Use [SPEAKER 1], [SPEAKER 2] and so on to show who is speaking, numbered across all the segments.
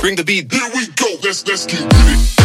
[SPEAKER 1] Bring the beat. Here we go. Let's let's get with it.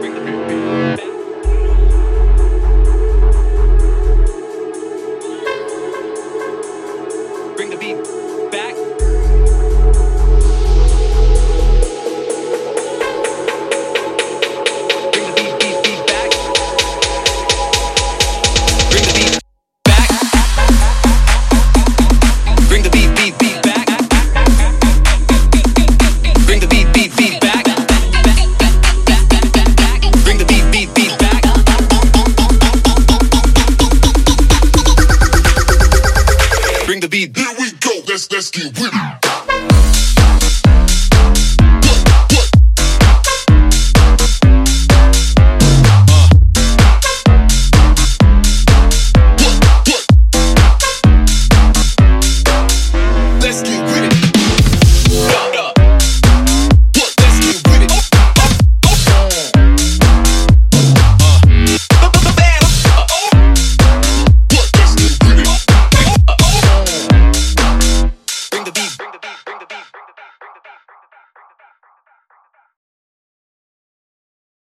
[SPEAKER 2] Bing, you bing. beat.
[SPEAKER 1] Here we go. Let's let's get with it.